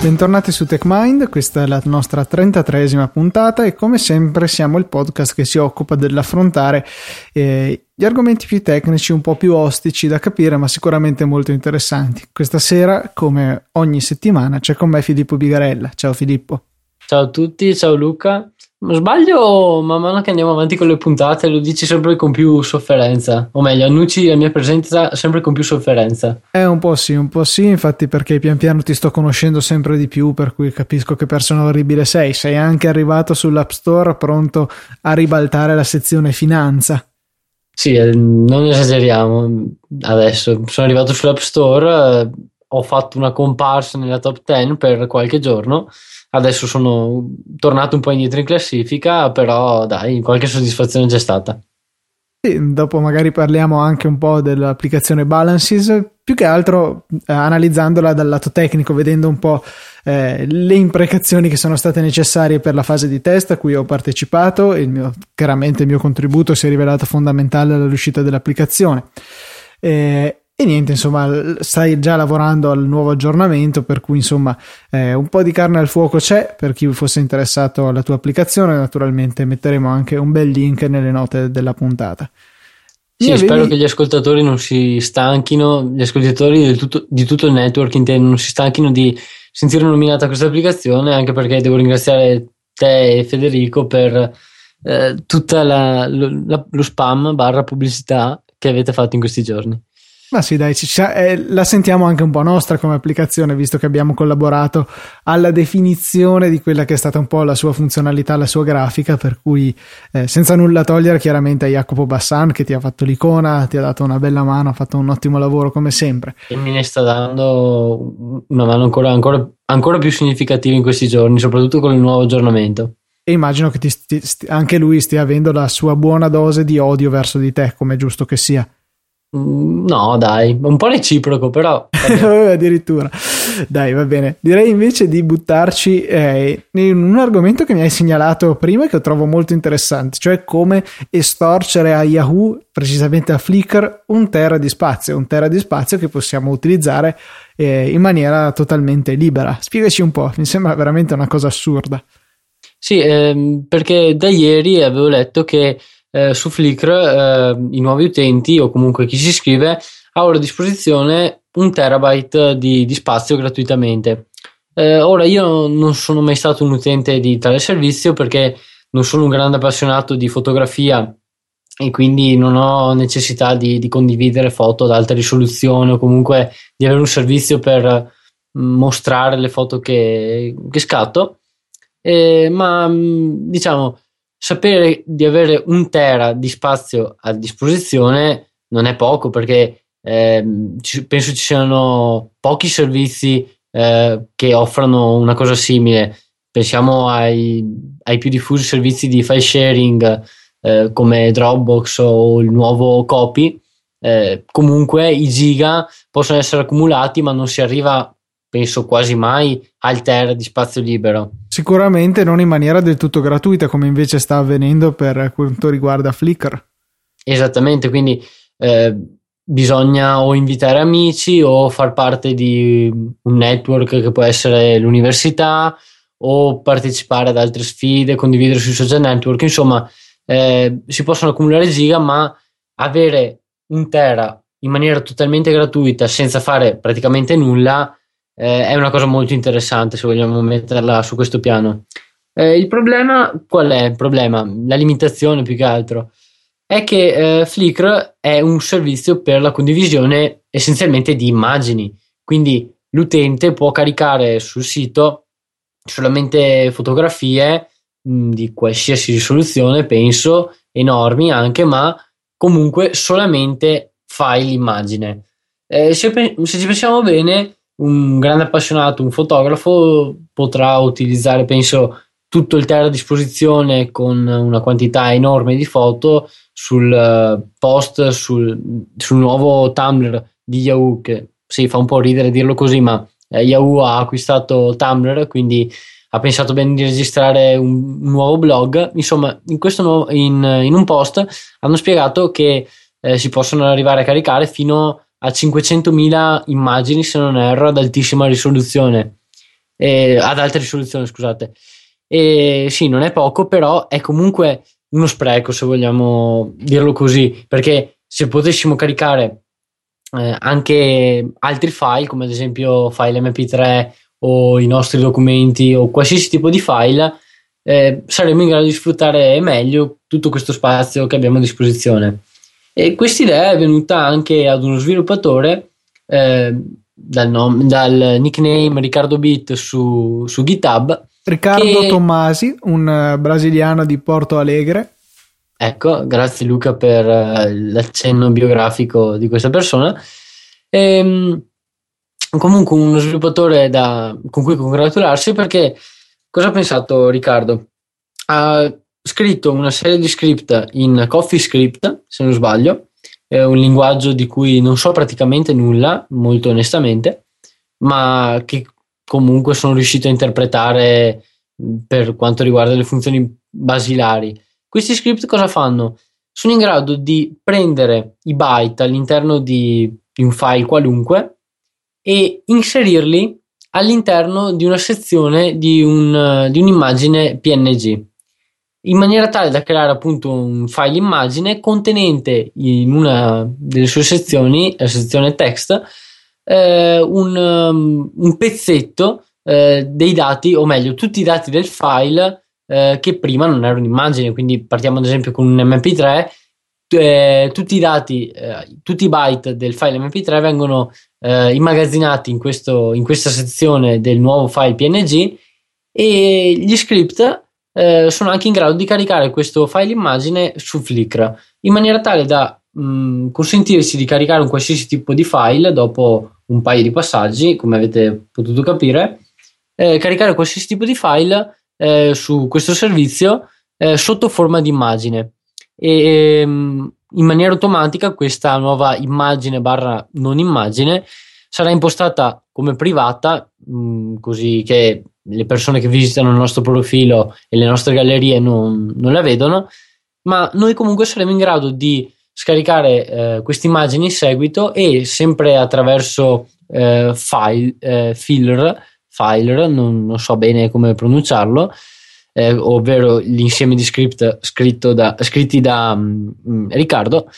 Bentornati su TechMind, questa è la nostra 33esima puntata e come sempre siamo il podcast che si occupa dell'affrontare eh, gli argomenti più tecnici, un po' più ostici da capire, ma sicuramente molto interessanti. Questa sera, come ogni settimana, c'è con me Filippo Bigarella. Ciao Filippo. Ciao a tutti, ciao Luca. Sbaglio, man mano che andiamo avanti con le puntate, lo dici sempre con più sofferenza, o meglio, annunci la mia presenza sempre con più sofferenza. Eh, un po' sì, un po' sì, infatti perché pian piano ti sto conoscendo sempre di più, per cui capisco che persona orribile sei. Sei anche arrivato sull'App Store pronto a ribaltare la sezione finanza. Sì, eh, non esageriamo adesso. Sono arrivato sull'App Store, eh, ho fatto una comparsa nella top 10 per qualche giorno Adesso sono tornato un po' indietro in classifica, però dai, qualche soddisfazione c'è stata. Sì, dopo magari parliamo anche un po' dell'applicazione Balances, più che altro eh, analizzandola dal lato tecnico, vedendo un po' eh, le imprecazioni che sono state necessarie per la fase di test a cui ho partecipato. Il mio, chiaramente il mio contributo si è rivelato fondamentale alla riuscita dell'applicazione. Eh, e niente, insomma, stai già lavorando al nuovo aggiornamento, per cui insomma eh, un po' di carne al fuoco c'è per chi fosse interessato alla tua applicazione. Naturalmente metteremo anche un bel link nelle note della puntata. Sì, avevi... spero che gli ascoltatori non si stanchino, gli ascoltatori tutto, di tutto il network intendo, non si stanchino di sentire nominata questa applicazione, anche perché devo ringraziare te e Federico per eh, tutto lo spam barra pubblicità che avete fatto in questi giorni. Ma sì, dai, eh, la sentiamo anche un po' nostra come applicazione, visto che abbiamo collaborato alla definizione di quella che è stata un po' la sua funzionalità, la sua grafica, per cui eh, senza nulla togliere chiaramente a Jacopo Bassan che ti ha fatto l'icona, ti ha dato una bella mano, ha fatto un ottimo lavoro come sempre. E mi ne sta dando una mano ancora, ancora, ancora più significativa in questi giorni, soprattutto con il nuovo aggiornamento. E immagino che ti, ti, anche lui stia avendo la sua buona dose di odio verso di te, come è giusto che sia. Mm, no, dai, un po' reciproco, però. Addirittura. Dai, va bene. Direi invece di buttarci eh, in un argomento che mi hai segnalato prima e che trovo molto interessante, cioè come estorcere a Yahoo, precisamente a Flickr, un tera di spazio, un tera di spazio che possiamo utilizzare eh, in maniera totalmente libera. Spiegaci un po', mi sembra veramente una cosa assurda. Sì, ehm, perché da ieri avevo letto che eh, su Flickr eh, i nuovi utenti o comunque chi si iscrive ha a disposizione un terabyte di, di spazio gratuitamente. Eh, ora io non sono mai stato un utente di tale servizio perché non sono un grande appassionato di fotografia e quindi non ho necessità di, di condividere foto ad alta risoluzione o comunque di avere un servizio per mostrare le foto che, che scatto. Eh, ma diciamo sapere di avere un tera di spazio a disposizione non è poco perché eh, penso ci siano pochi servizi eh, che offrano una cosa simile. Pensiamo ai, ai più diffusi servizi di file sharing eh, come Dropbox o il nuovo Copy. Eh, comunque i giga possono essere accumulati, ma non si arriva penso quasi mai al ter di spazio libero. Sicuramente non in maniera del tutto gratuita come invece sta avvenendo per quanto riguarda Flickr. Esattamente, quindi eh, bisogna o invitare amici o far parte di un network che può essere l'università o partecipare ad altre sfide, condividere sui social network, insomma eh, si possono accumulare giga ma avere un tera in maniera totalmente gratuita senza fare praticamente nulla eh, è una cosa molto interessante se vogliamo metterla su questo piano. Eh, il problema qual è? Il problema, la limitazione più che altro, è che eh, Flickr è un servizio per la condivisione essenzialmente di immagini, quindi l'utente può caricare sul sito solamente fotografie mh, di qualsiasi risoluzione, penso, enormi anche, ma comunque solamente file immagine. Eh, se, se ci pensiamo bene, un grande appassionato, un fotografo potrà utilizzare, penso, tutto il terra a disposizione con una quantità enorme di foto sul eh, post, sul, sul nuovo Tumblr di Yahoo, che sì, fa un po' ridere dirlo così, ma eh, Yahoo ha acquistato Tumblr, quindi ha pensato bene di registrare un, un nuovo blog. Insomma, in, nuovo, in, in, un post hanno spiegato che eh, si possono arrivare a caricare fino a a 500.000 immagini, se non erro, ad altissima risoluzione. eh, ad alta risoluzione, scusate. E sì, non è poco, però è comunque uno spreco, se vogliamo dirlo così, perché se potessimo caricare eh, anche altri file, come ad esempio file MP3 o i nostri documenti o qualsiasi tipo di file, eh, saremmo in grado di sfruttare meglio tutto questo spazio che abbiamo a disposizione. E questa idea è venuta anche ad uno sviluppatore eh, dal, nome, dal, nickname Riccardo Bit su, su GitHub. Riccardo che... Tommasi, un uh, brasiliano di Porto Alegre. Ecco, grazie Luca per uh, l'accenno biografico di questa persona. Ehm, comunque uno sviluppatore da, con cui congratularsi perché Cosa ha pensato Riccardo? Ha scritto una serie di script in CoffeeScript, se non sbaglio, è un linguaggio di cui non so praticamente nulla, molto onestamente, ma che comunque sono riuscito a interpretare per quanto riguarda le funzioni basilari. Questi script cosa fanno? Sono in grado di prendere i byte all'interno di, di un file qualunque e inserirli all'interno di una sezione di, un, di un'immagine PNG in maniera tale da creare appunto un file immagine contenente in una delle sue sezioni, la sezione text, eh, un, um, un, pezzetto eh, dei dati, o meglio, tutti i dati del file eh, che prima non erano un'immagine. Quindi partiamo ad esempio con un MP3, eh, tutti i dati, eh, tutti i byte del file MP3 vengono eh, immagazzinati in, questo, in, questa sezione del nuovo file PNG e gli script eh, sono anche in grado di caricare questo file immagine su Flickr in maniera tale da mh, mm, consentirsi di caricare un qualsiasi tipo di file dopo un paio di passaggi, come avete potuto capire, eh, caricare qualsiasi tipo di file eh, su questo servizio eh, sotto forma di immagine. E, ehm, in maniera automatica questa nuova immagine barra non immagine sarà impostata come privata mh, mm, così che le persone che visitano il nostro profilo e le nostre gallerie non, non la vedono ma noi comunque saremo in grado di scaricare eh, queste immagini in seguito e sempre attraverso eh, file, eh, filer, filer non, non so bene come pronunciarlo eh, ovvero l'insieme di script da, scritti da um, Riccardo,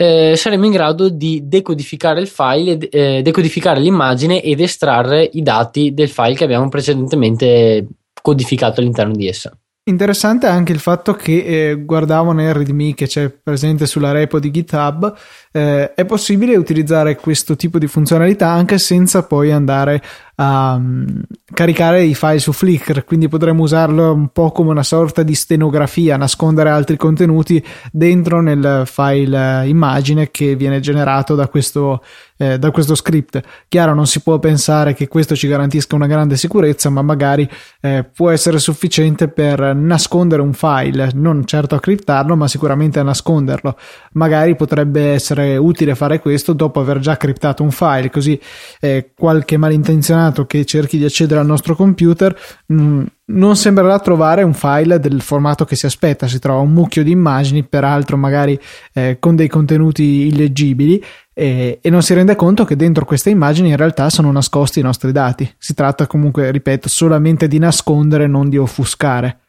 eh, saremo in grado di decodificare il file, eh, decodificare l'immagine ed estrarre i dati del file che abbiamo precedentemente codificato all'interno di essa. Interessante anche il fatto che eh, guardavo nel README che c'è presente sulla repo di GitHub, eh, è possibile utilizzare questo tipo di funzionalità anche senza poi andare a um, caricare i file su Flickr, quindi potremmo usarlo un po' come una sorta di stenografia, nascondere altri contenuti dentro nel file eh, immagine che viene generato da questo, eh, da questo script. Chiaro, non si può pensare che questo ci garantisca una grande sicurezza, ma magari eh, può essere sufficiente per nascondere un file, non certo a criptarlo, ma sicuramente a nasconderlo. Magari potrebbe essere utile fare questo dopo aver già criptato un file, così eh, qualche malintenzionato che cerchi di accedere al nostro computer mh, mm, non sembrerà trovare un file del formato che si aspetta, si trova un mucchio di immagini, peraltro magari eh, con dei contenuti illeggibili e, e non si rende conto che dentro queste immagini in realtà sono nascosti i nostri dati. Si tratta comunque, ripeto, solamente di nascondere, non di offuscare.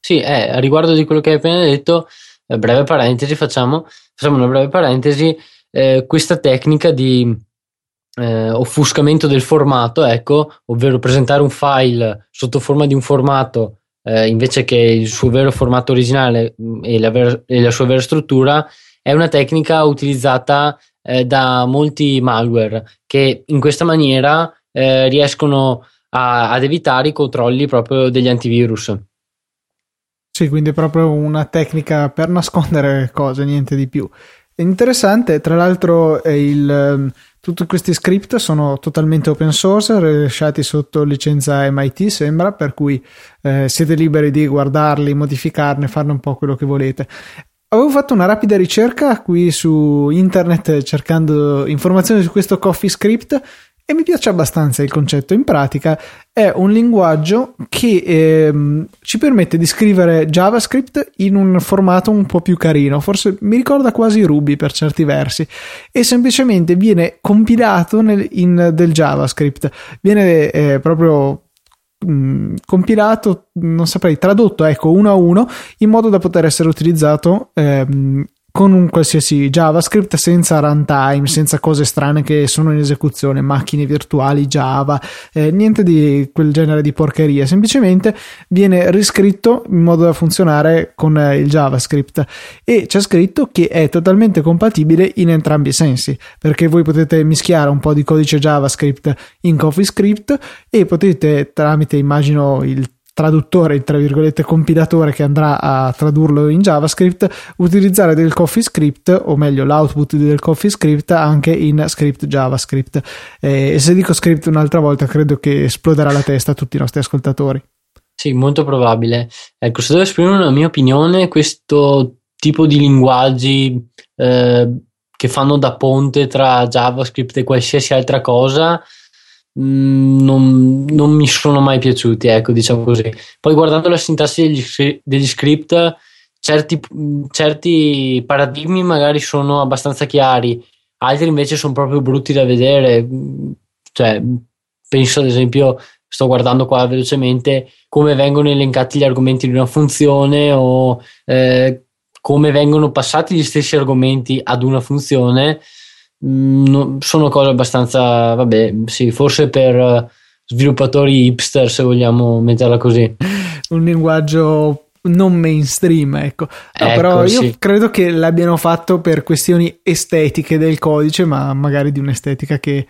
Sì, eh, a riguardo di quello che hai appena detto, eh, breve parentesi, facciamo, facciamo una breve parentesi, eh, questa tecnica di eh, offuscamento del formato, ecco, ovvero presentare un file sotto forma di un formato eh, invece che il suo vero formato originale mm, e la, ver- e la, sua vera struttura, è una tecnica utilizzata eh, da molti malware che in questa maniera eh, riescono a- ad evitare i controlli proprio degli antivirus. Sì, quindi è proprio una tecnica per nascondere cose, niente di più. È interessante, tra l'altro, il ehm, tutti questi script sono totalmente open source, rilasciati sotto licenza MIT, sembra, per cui eh, siete liberi di guardarli, modificarne, farne un po' quello che volete. Avevo fatto una rapida ricerca qui su internet cercando informazioni su questo coffee script e mi piace abbastanza il concetto. In pratica è un linguaggio che ehm, ci permette di scrivere JavaScript in un formato un po' più carino, forse mi ricorda quasi Ruby per certi versi, e semplicemente viene compilato nel, in del JavaScript, viene eh, proprio mh, compilato, non saprei, tradotto ecco uno a uno in modo da poter essere utilizzato ehm, con un qualsiasi JavaScript senza runtime, senza cose strane che sono in esecuzione, macchine virtuali, Java, eh, niente di quel genere di porcheria, semplicemente viene riscritto in modo da funzionare con eh, il JavaScript. E c'è scritto che è totalmente compatibile in entrambi i sensi, perché voi potete mischiare un po' di codice JavaScript in CoffeeScript e potete tramite immagino il traduttore, tra virgolette compilatore che andrà a tradurlo in JavaScript, utilizzare del CoffeeScript, o meglio l'output del CoffeeScript anche in script JavaScript. E se dico script un'altra volta credo che esploderà la testa a tutti i nostri ascoltatori. Sì, molto probabile. Ecco, se devo esprimere una mia opinione, questo tipo di linguaggi eh, che fanno da ponte tra JavaScript e qualsiasi altra cosa non, non, mi sono mai piaciuti, ecco, diciamo così. Poi guardando la sintassi degli, degli script, certi, certi, paradigmi magari sono abbastanza chiari, altri invece sono proprio brutti da vedere. Cioè, penso ad esempio, sto guardando qua velocemente come vengono elencati gli argomenti di una funzione o eh, come vengono passati gli stessi argomenti ad una funzione Mm, no, sono cose abbastanza, vabbè, sì, forse per eh, sviluppatori hipster, se vogliamo metterla così. Un linguaggio non mainstream, ecco. No, ecco però io sì. credo che l'abbiano fatto per questioni estetiche del codice, ma magari di un'estetica che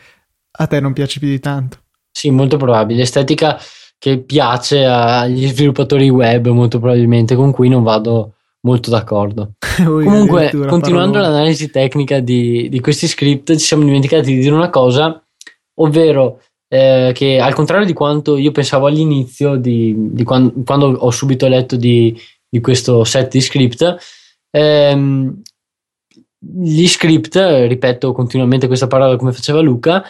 a te non piace più di tanto. Sì, molto probabile. Estetica che piace agli sviluppatori web, molto probabilmente, con cui non vado molto d'accordo. Comunque, continuando parlo... l'analisi tecnica di, di, questi script, ci siamo dimenticati di dire una cosa, ovvero eh, che al contrario di quanto io pensavo all'inizio, di, di quando, quando, ho subito letto di, di, questo set di script, ehm, gli script, ripeto continuamente questa parola come faceva Luca,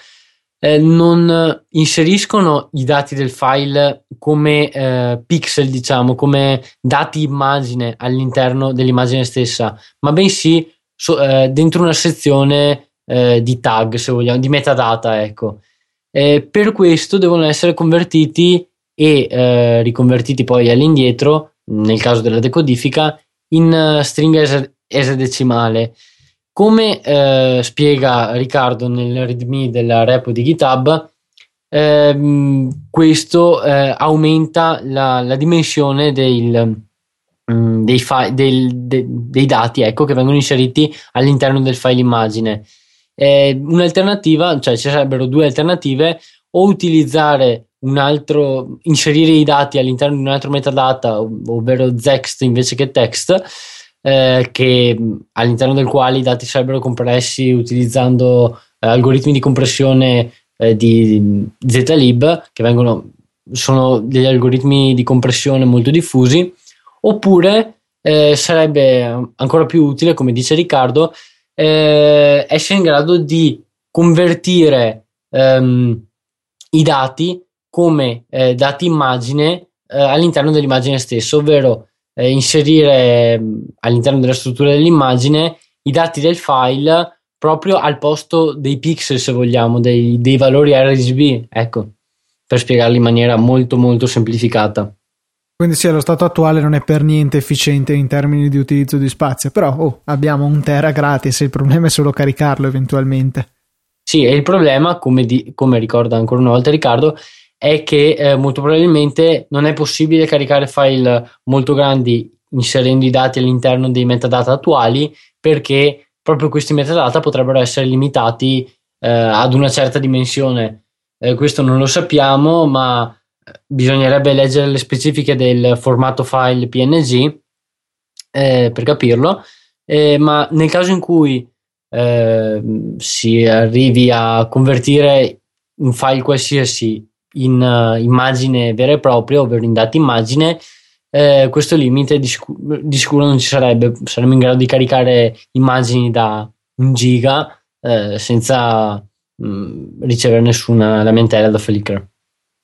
eh, non inseriscono i dati del file come eh, pixel, diciamo, come dati immagine all'interno dell'immagine stessa, ma bensì so, eh, dentro una sezione eh, di tag, se vogliamo, di metadata, ecco. per questo devono essere convertiti e eh, riconvertiti poi all'indietro, nel caso della decodifica, in stringa esadecimale. Come eh, spiega Riccardo nel readme della repo di GitHub, ehm, questo eh, aumenta la, la dimensione del, mm, dei, fi- del, de- dei, dati ecco, che vengono inseriti all'interno del file immagine. Eh, un'alternativa, cioè ci sarebbero due alternative, o utilizzare un altro, inserire i dati all'interno di un altro metadata, ovvero Zext invece che text, eh, che, all'interno del quale i dati sarebbero compressi utilizzando eh, algoritmi di compressione eh, di zlib che vengono, sono degli algoritmi di compressione molto diffusi oppure eh, sarebbe ancora più utile come dice Riccardo eh, essere in grado di convertire ehm, i dati come dati immagine all'interno dell'immagine stessa ovvero eh, inserire mm, all'interno della struttura dell'immagine i dati del file proprio al posto dei pixel, se vogliamo, dei, dei valori RGB, ecco, per spiegarli in maniera molto molto semplificata. Quindi sì, allo stato attuale non è per niente efficiente in termini di utilizzo di spazio, però oh, abbiamo un tera gratis, il problema è solo caricarlo eventualmente. Sì, e il problema, come, di, come ricorda ancora una volta Riccardo, è che eh, molto probabilmente non è possibile caricare file molto grandi inserendo i dati all'interno dei metadata attuali perché proprio questi metadata potrebbero essere limitati eh, ad una certa dimensione. Eh, questo non lo sappiamo, ma eh, bisognerebbe leggere le specifiche del formato file PNG eh, per capirlo. Eh, ma nel caso in cui si arrivi a convertire un file qualsiasi in uh, immagine vera e propria, ovvero in data immagine, eh, questo limite di, sicuro, di, sicuro non ci sarebbe. Saremmo in grado di caricare immagini da un giga eh, senza mh, mm, ricevere nessuna lamentela da Flickr.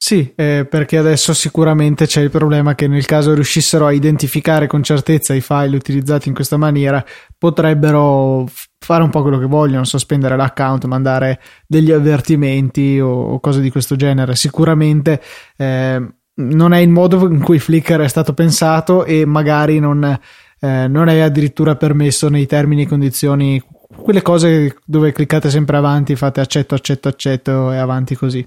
Sì, eh, perché adesso sicuramente c'è il problema che nel caso riuscissero a identificare con certezza i file utilizzati in questa maniera, potrebbero fare un po' quello che vogliono, sospendere l'account, mandare degli avvertimenti o, o cose di questo genere. Sicuramente eh, non è il modo in cui Flickr è stato pensato e magari non, eh, non è addirittura permesso nei termini e condizioni quelle cose dove cliccate sempre avanti, fate accetto, accetto, accetto e avanti così.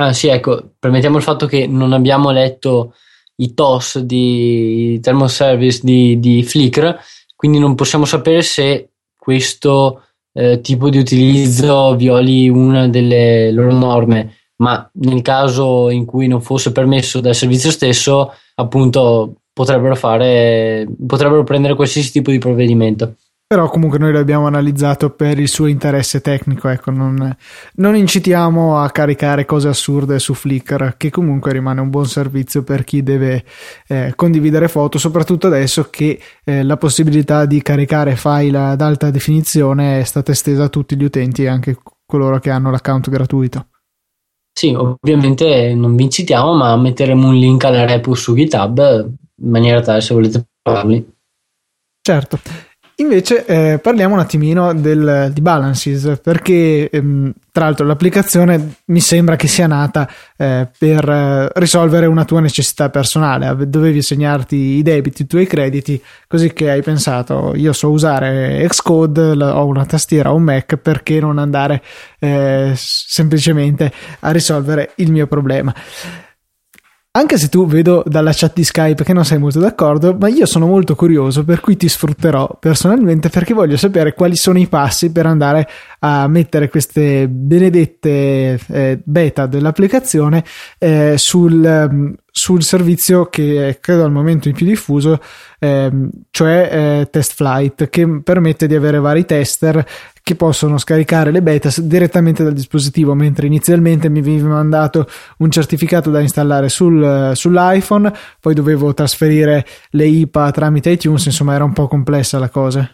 Ah sì, ecco, permettiamo il fatto che non abbiamo letto i TOS di Thermoservice di, di Flickr, quindi non possiamo sapere se questo eh, tipo di utilizzo violi una delle loro norme, ma nel caso in cui non fosse permesso dal servizio stesso, appunto potrebbero fare, potrebbero prendere qualsiasi tipo di provvedimento però comunque noi l'abbiamo analizzato per il suo interesse tecnico, ecco, non, non, incitiamo a caricare cose assurde su Flickr, che comunque rimane un buon servizio per chi deve eh, condividere foto, soprattutto adesso che eh, la possibilità di caricare file ad alta definizione è stata estesa a tutti gli utenti, anche coloro che hanno l'account gratuito. Sì, ovviamente non vi incitiamo, ma metteremo un link alla repo su GitHub in maniera tale se volete parlarli. Certo. Invece eh, parliamo un attimino del, di Balances, perché ehm, tra l'altro l'applicazione mi sembra che sia nata eh, per eh, risolvere una tua necessità personale. Dovevi segnarti i debiti, i tuoi crediti, così che hai pensato io so usare Xcode, ho una tastiera, ho un Mac, perché non andare eh, semplicemente a risolvere il mio problema. Anche se tu vedo dalla chat di Skype che non sei molto d'accordo, ma io sono molto curioso, per cui ti sfrutterò personalmente perché voglio sapere quali sono i passi per andare a mettere queste benedette eh, beta dell'applicazione eh, sul, mm, sul, servizio che è credo al momento il più diffuso, eh, cioè eh, Test Flight, che permette di avere vari tester che possono scaricare le beta direttamente dal dispositivo, mentre inizialmente mi veniva mandato un certificato da installare sul, sull'iPhone, poi dovevo trasferire le IPA tramite iTunes, insomma era un po' complessa la cosa.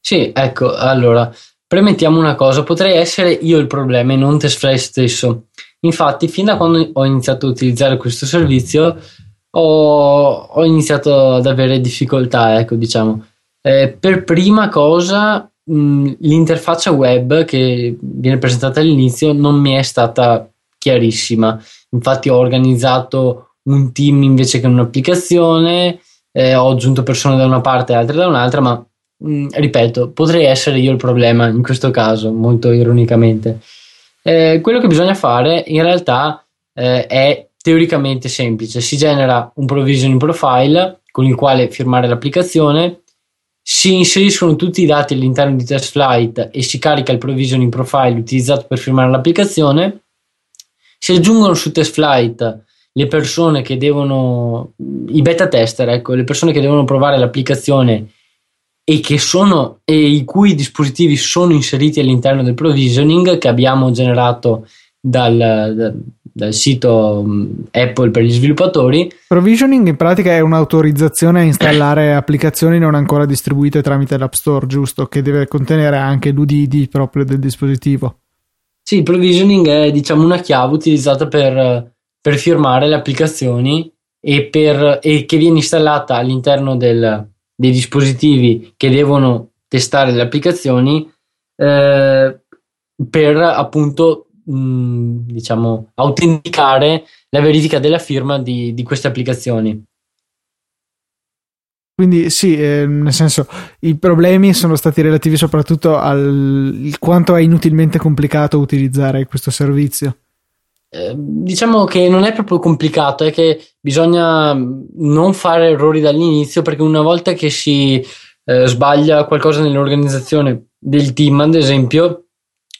Sì, ecco, allora, premettiamo una cosa, potrei essere io il problema e non TestFly stesso. Infatti, fin da quando ho iniziato a utilizzare questo servizio, ho, ho iniziato ad avere difficoltà, ecco, diciamo. Eh, per prima cosa mh, l'interfaccia web che viene presentata all'inizio non mi è stata chiarissima. Infatti ho organizzato un team invece che un'applicazione, eh, ho aggiunto persone da una parte e altre da un'altra, ma mh, ripeto, potrei essere io il problema in questo caso, molto ironicamente. Eh, quello che bisogna fare in realtà eh, è teoricamente semplice, si genera un provisioning profile con il quale firmare l'applicazione, si inseriscono tutti i dati all'interno di TestFlight e si carica il provisioning profile utilizzato per firmare l'applicazione. Si aggiungono su TestFlight le persone che devono, i beta tester, ecco, le persone che devono provare l'applicazione e, che sono, e i cui dispositivi sono inseriti all'interno del provisioning che abbiamo generato dal, dal, dal sito mm, Apple per gli sviluppatori. Provisioning in pratica è un'autorizzazione a installare applicazioni non ancora distribuite tramite l'App Store, giusto? Che deve contenere anche l'UDD proprio del dispositivo. Sì, il provisioning è diciamo una chiave utilizzata per, per firmare le applicazioni e, per, e, che viene installata all'interno del, dei dispositivi che devono testare le applicazioni eh, per appunto mh, diciamo, autenticare la verifica della firma di, di queste applicazioni. Quindi sì, eh, nel senso i problemi sono stati relativi soprattutto al quanto è inutilmente complicato utilizzare questo servizio. Eh, diciamo che non è proprio complicato, è che bisogna non fare errori dall'inizio perché una volta che si eh, sbaglia qualcosa nell'organizzazione del team, ad esempio,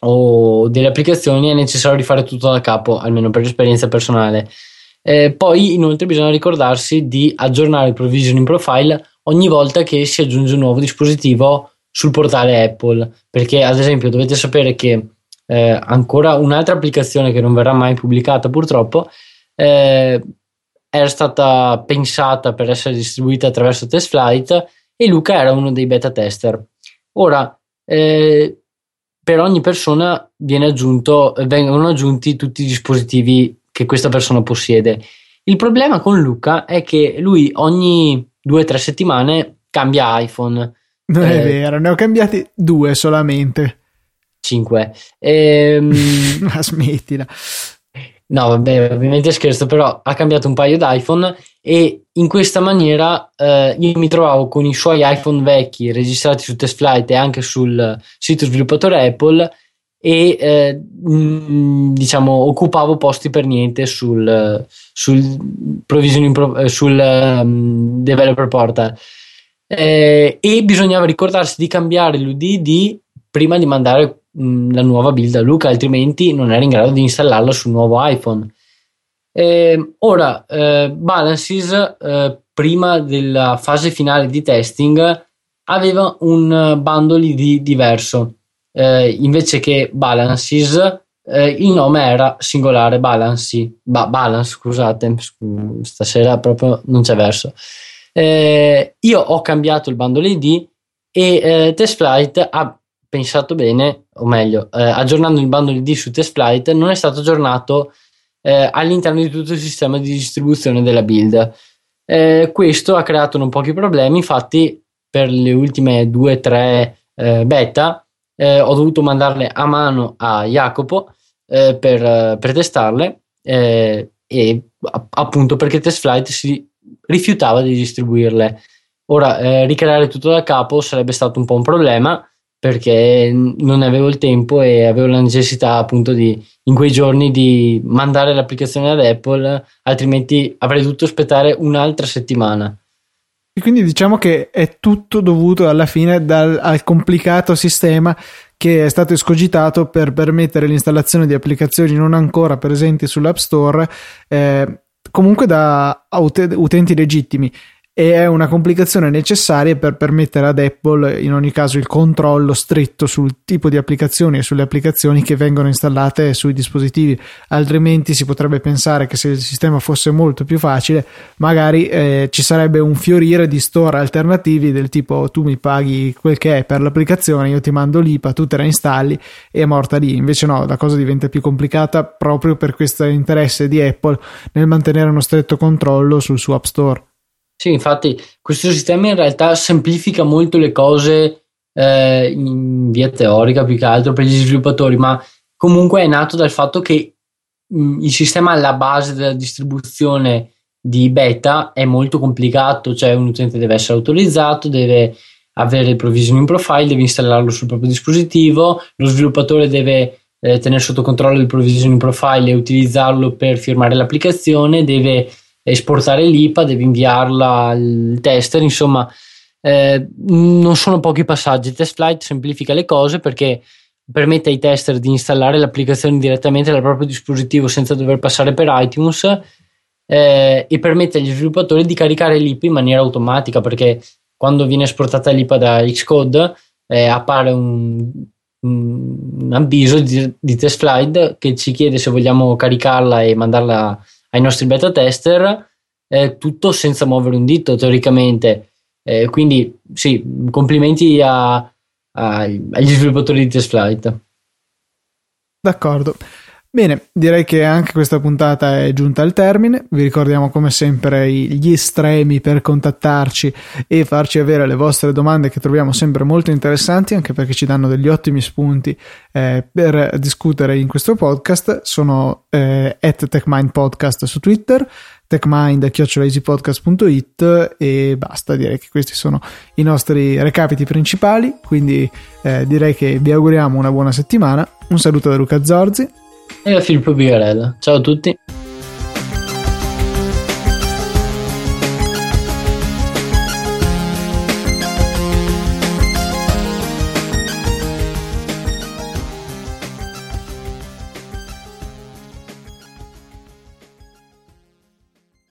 o delle applicazioni è necessario rifare tutto da capo, almeno per esperienza personale. Eh, poi inoltre bisogna ricordarsi di aggiornare il provisioning profile ogni volta che si aggiunge un nuovo dispositivo sul portale Apple, perché ad esempio dovete sapere che eh, ancora un'altra applicazione che non verrà mai pubblicata purtroppo eh, era stata pensata per essere distribuita attraverso TestFlight e Luca era uno dei beta tester. Ora, eh, per ogni persona aggiunto, vengono aggiunti tutti i dispositivi che questa persona possiede. Il problema con Luca è che lui ogni due o tre settimane cambia iPhone. Non eh, è vero, ne ho cambiati due solamente. Cinque. Ehm, Ma smettila. No, vabbè, ovviamente scherzo, però ha cambiato un paio di iPhone e in questa maniera eh, io mi trovavo con i suoi iPhone vecchi registrati su TestFlight e anche sul sito sviluppatore Apple e eh, mh, diciamo occupavo posti per niente sul, sul provisioning pro, sul um, developer portal eh, e bisognava ricordarsi di cambiare l'UDD prima di mandare mh, la nuova build a Luca altrimenti non era in grado di installarla sul nuovo iPhone. Eh, ora eh, Balances eh, prima della fase finale di testing aveva un bundle di diverso. Eh, invece che balances eh, il nome era singolare balancy. Ba- balance scusate stasera proprio non c'è verso. Eh, io ho cambiato il bundle ID e eh, TestFlight ha pensato bene o meglio eh, aggiornando il bundle ID su TestFlight non è stato aggiornato eh, all'interno di tutto il sistema di distribuzione della build questo ha creato non pochi problemi infatti per le ultime due o tre beta eh, ho dovuto mandarle a mano a Jacopo eh, per, per, testarle eh, e appunto perché TestFlight si rifiutava di distribuirle. Ora, eh, ricreare tutto da capo sarebbe stato un po' un problema perché non avevo il tempo e avevo la necessità appunto di in quei giorni di mandare l'applicazione ad Apple, altrimenti avrei dovuto aspettare un'altra settimana. E quindi diciamo che è tutto dovuto alla fine dal, al complicato sistema che è stato escogitato per permettere l'installazione di applicazioni non ancora presenti sull'App Store, eh, comunque da utenti legittimi e è una complicazione necessaria per permettere ad Apple in ogni caso il controllo stretto sul tipo di applicazioni e sulle applicazioni che vengono installate sui dispositivi. Altrimenti si potrebbe pensare che se il sistema fosse molto più facile magari eh, ci sarebbe un fiorire di store alternativi del tipo tu mi paghi quel che è per l'applicazione io ti mando l'IPA tu te la installi e è morta lì. Invece no la cosa diventa più complicata proprio per questo interesse di Apple nel mantenere uno stretto controllo sul suo App Store sì, infatti questo sistema in realtà semplifica molto le cose eh, in via teorica più che altro per gli sviluppatori, ma comunque è nato dal fatto che mh, mm, il sistema alla base della distribuzione di beta è molto complicato, cioè un utente deve essere autorizzato, deve avere il provisioning profile, deve installarlo sul proprio dispositivo, lo sviluppatore deve eh, tenere sotto controllo il provisioning profile e utilizzarlo per firmare l'applicazione, deve esportare l'IPA, devi inviarla al tester, insomma eh, non sono pochi passaggi. TestFlight semplifica le cose perché permette ai tester di installare l'applicazione direttamente dal proprio dispositivo senza dover passare per iTunes eh, e permette agli sviluppatori di caricare l'IPA in maniera automatica perché quando viene esportata l'IPA da Xcode eh, appare un, un avviso di, di TestFlight che ci chiede se vogliamo caricarla e mandarla ai nostri beta tester, eh, tutto senza muovere un dito teoricamente. Eh, quindi sì, complimenti a, a, agli sviluppatori di TestFlight. D'accordo. Bene, direi che anche questa puntata è giunta al termine. Vi ricordiamo come sempre gli estremi per contattarci e farci avere le vostre domande che troviamo sempre molto interessanti, anche perché ci danno degli ottimi spunti eh, per discutere in questo podcast. Sono eh, at TechMindPodcast su Twitter, techmind.easypodcast.it e basta, direi che questi sono i nostri recapiti principali, quindi eh, direi che vi auguriamo una buona settimana. Un saluto da Luca Zorzi e da Filippo Bigarella. Ciao a tutti.